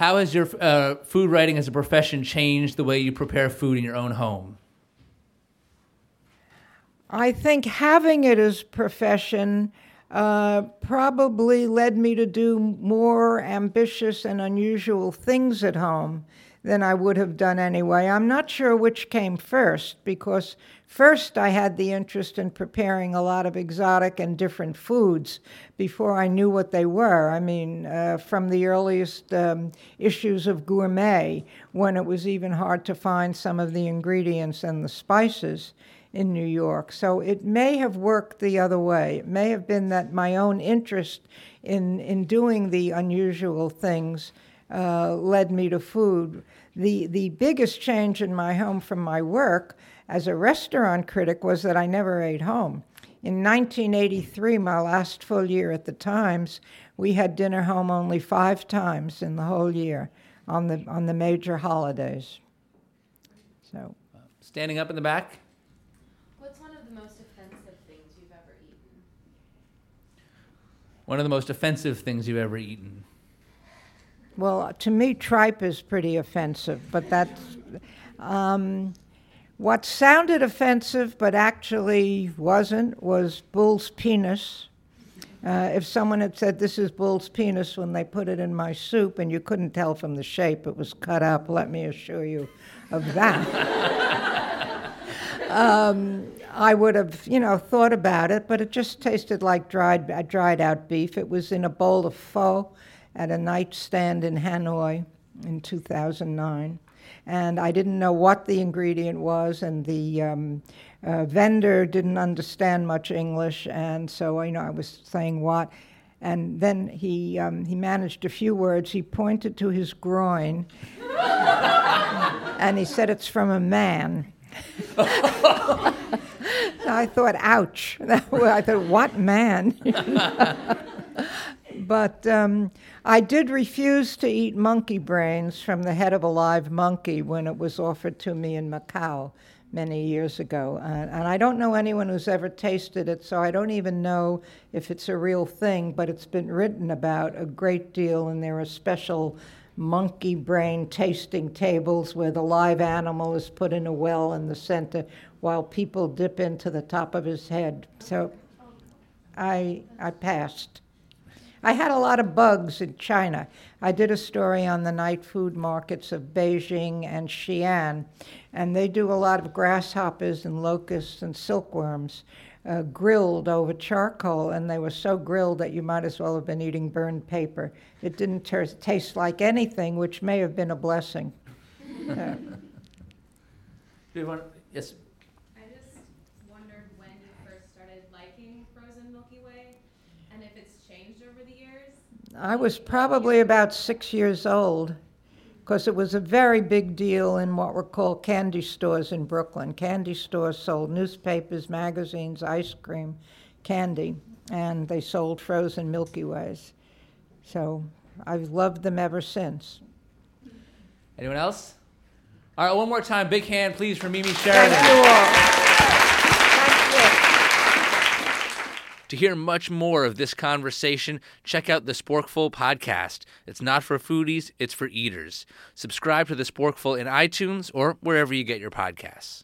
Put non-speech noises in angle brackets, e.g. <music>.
How has your uh, food writing as a profession changed the way you prepare food in your own home? I think having it as profession uh, probably led me to do more ambitious and unusual things at home than I would have done anyway. I'm not sure which came first because first I had the interest in preparing a lot of exotic and different foods before I knew what they were. I mean, uh, from the earliest um, issues of Gourmet, when it was even hard to find some of the ingredients and the spices in New York. So it may have worked the other way. It may have been that my own interest in, in doing the unusual things uh, led me to food. The, the biggest change in my home from my work as a restaurant critic was that I never ate home. In 1983, my last full year at the Times, we had dinner home only five times in the whole year on the, on the major holidays. So, Standing up in the back. What's one of the most offensive things you've ever eaten? One of the most offensive things you've ever eaten. Well, to me, tripe is pretty offensive, but that's um, what sounded offensive but actually wasn't was bull's penis. Uh, if someone had said this is bull's penis when they put it in my soup and you couldn't tell from the shape it was cut up, let me assure you of that. <laughs> um, I would have, you know, thought about it, but it just tasted like dried, dried out beef. It was in a bowl of pho at a nightstand in Hanoi in 2009. And I didn't know what the ingredient was, and the um, uh, vendor didn't understand much English, and so you know I was saying what, and then he um, he managed a few words. He pointed to his groin, and he said, "It's from a man." <laughs> I thought, ouch. <laughs> I thought, what man? <laughs> but um, I did refuse to eat monkey brains from the head of a live monkey when it was offered to me in Macau many years ago. Uh, and I don't know anyone who's ever tasted it, so I don't even know if it's a real thing, but it's been written about a great deal, and there are special monkey brain tasting tables where the live animal is put in a well in the center while people dip into the top of his head. So I, I passed. I had a lot of bugs in China. I did a story on the night food markets of Beijing and Xi'an, and they do a lot of grasshoppers and locusts and silkworms uh, grilled over charcoal, and they were so grilled that you might as well have been eating burned paper. It didn't ter- taste like anything, which may have been a blessing. Uh, <laughs> Do you want, yes. I just wondered when you first started liking frozen Milky Way and if it's changed over the years. I was probably about six years old because it was a very big deal in what were called candy stores in Brooklyn. Candy stores sold newspapers, magazines, ice cream, candy, and they sold frozen Milky Ways. So I've loved them ever since. Anyone else? All right, one more time. Big hand, please, for Mimi Sheraton. Thank you all. Thank you. To hear much more of this conversation, check out the Sporkful podcast. It's not for foodies, it's for eaters. Subscribe to the Sporkful in iTunes or wherever you get your podcasts.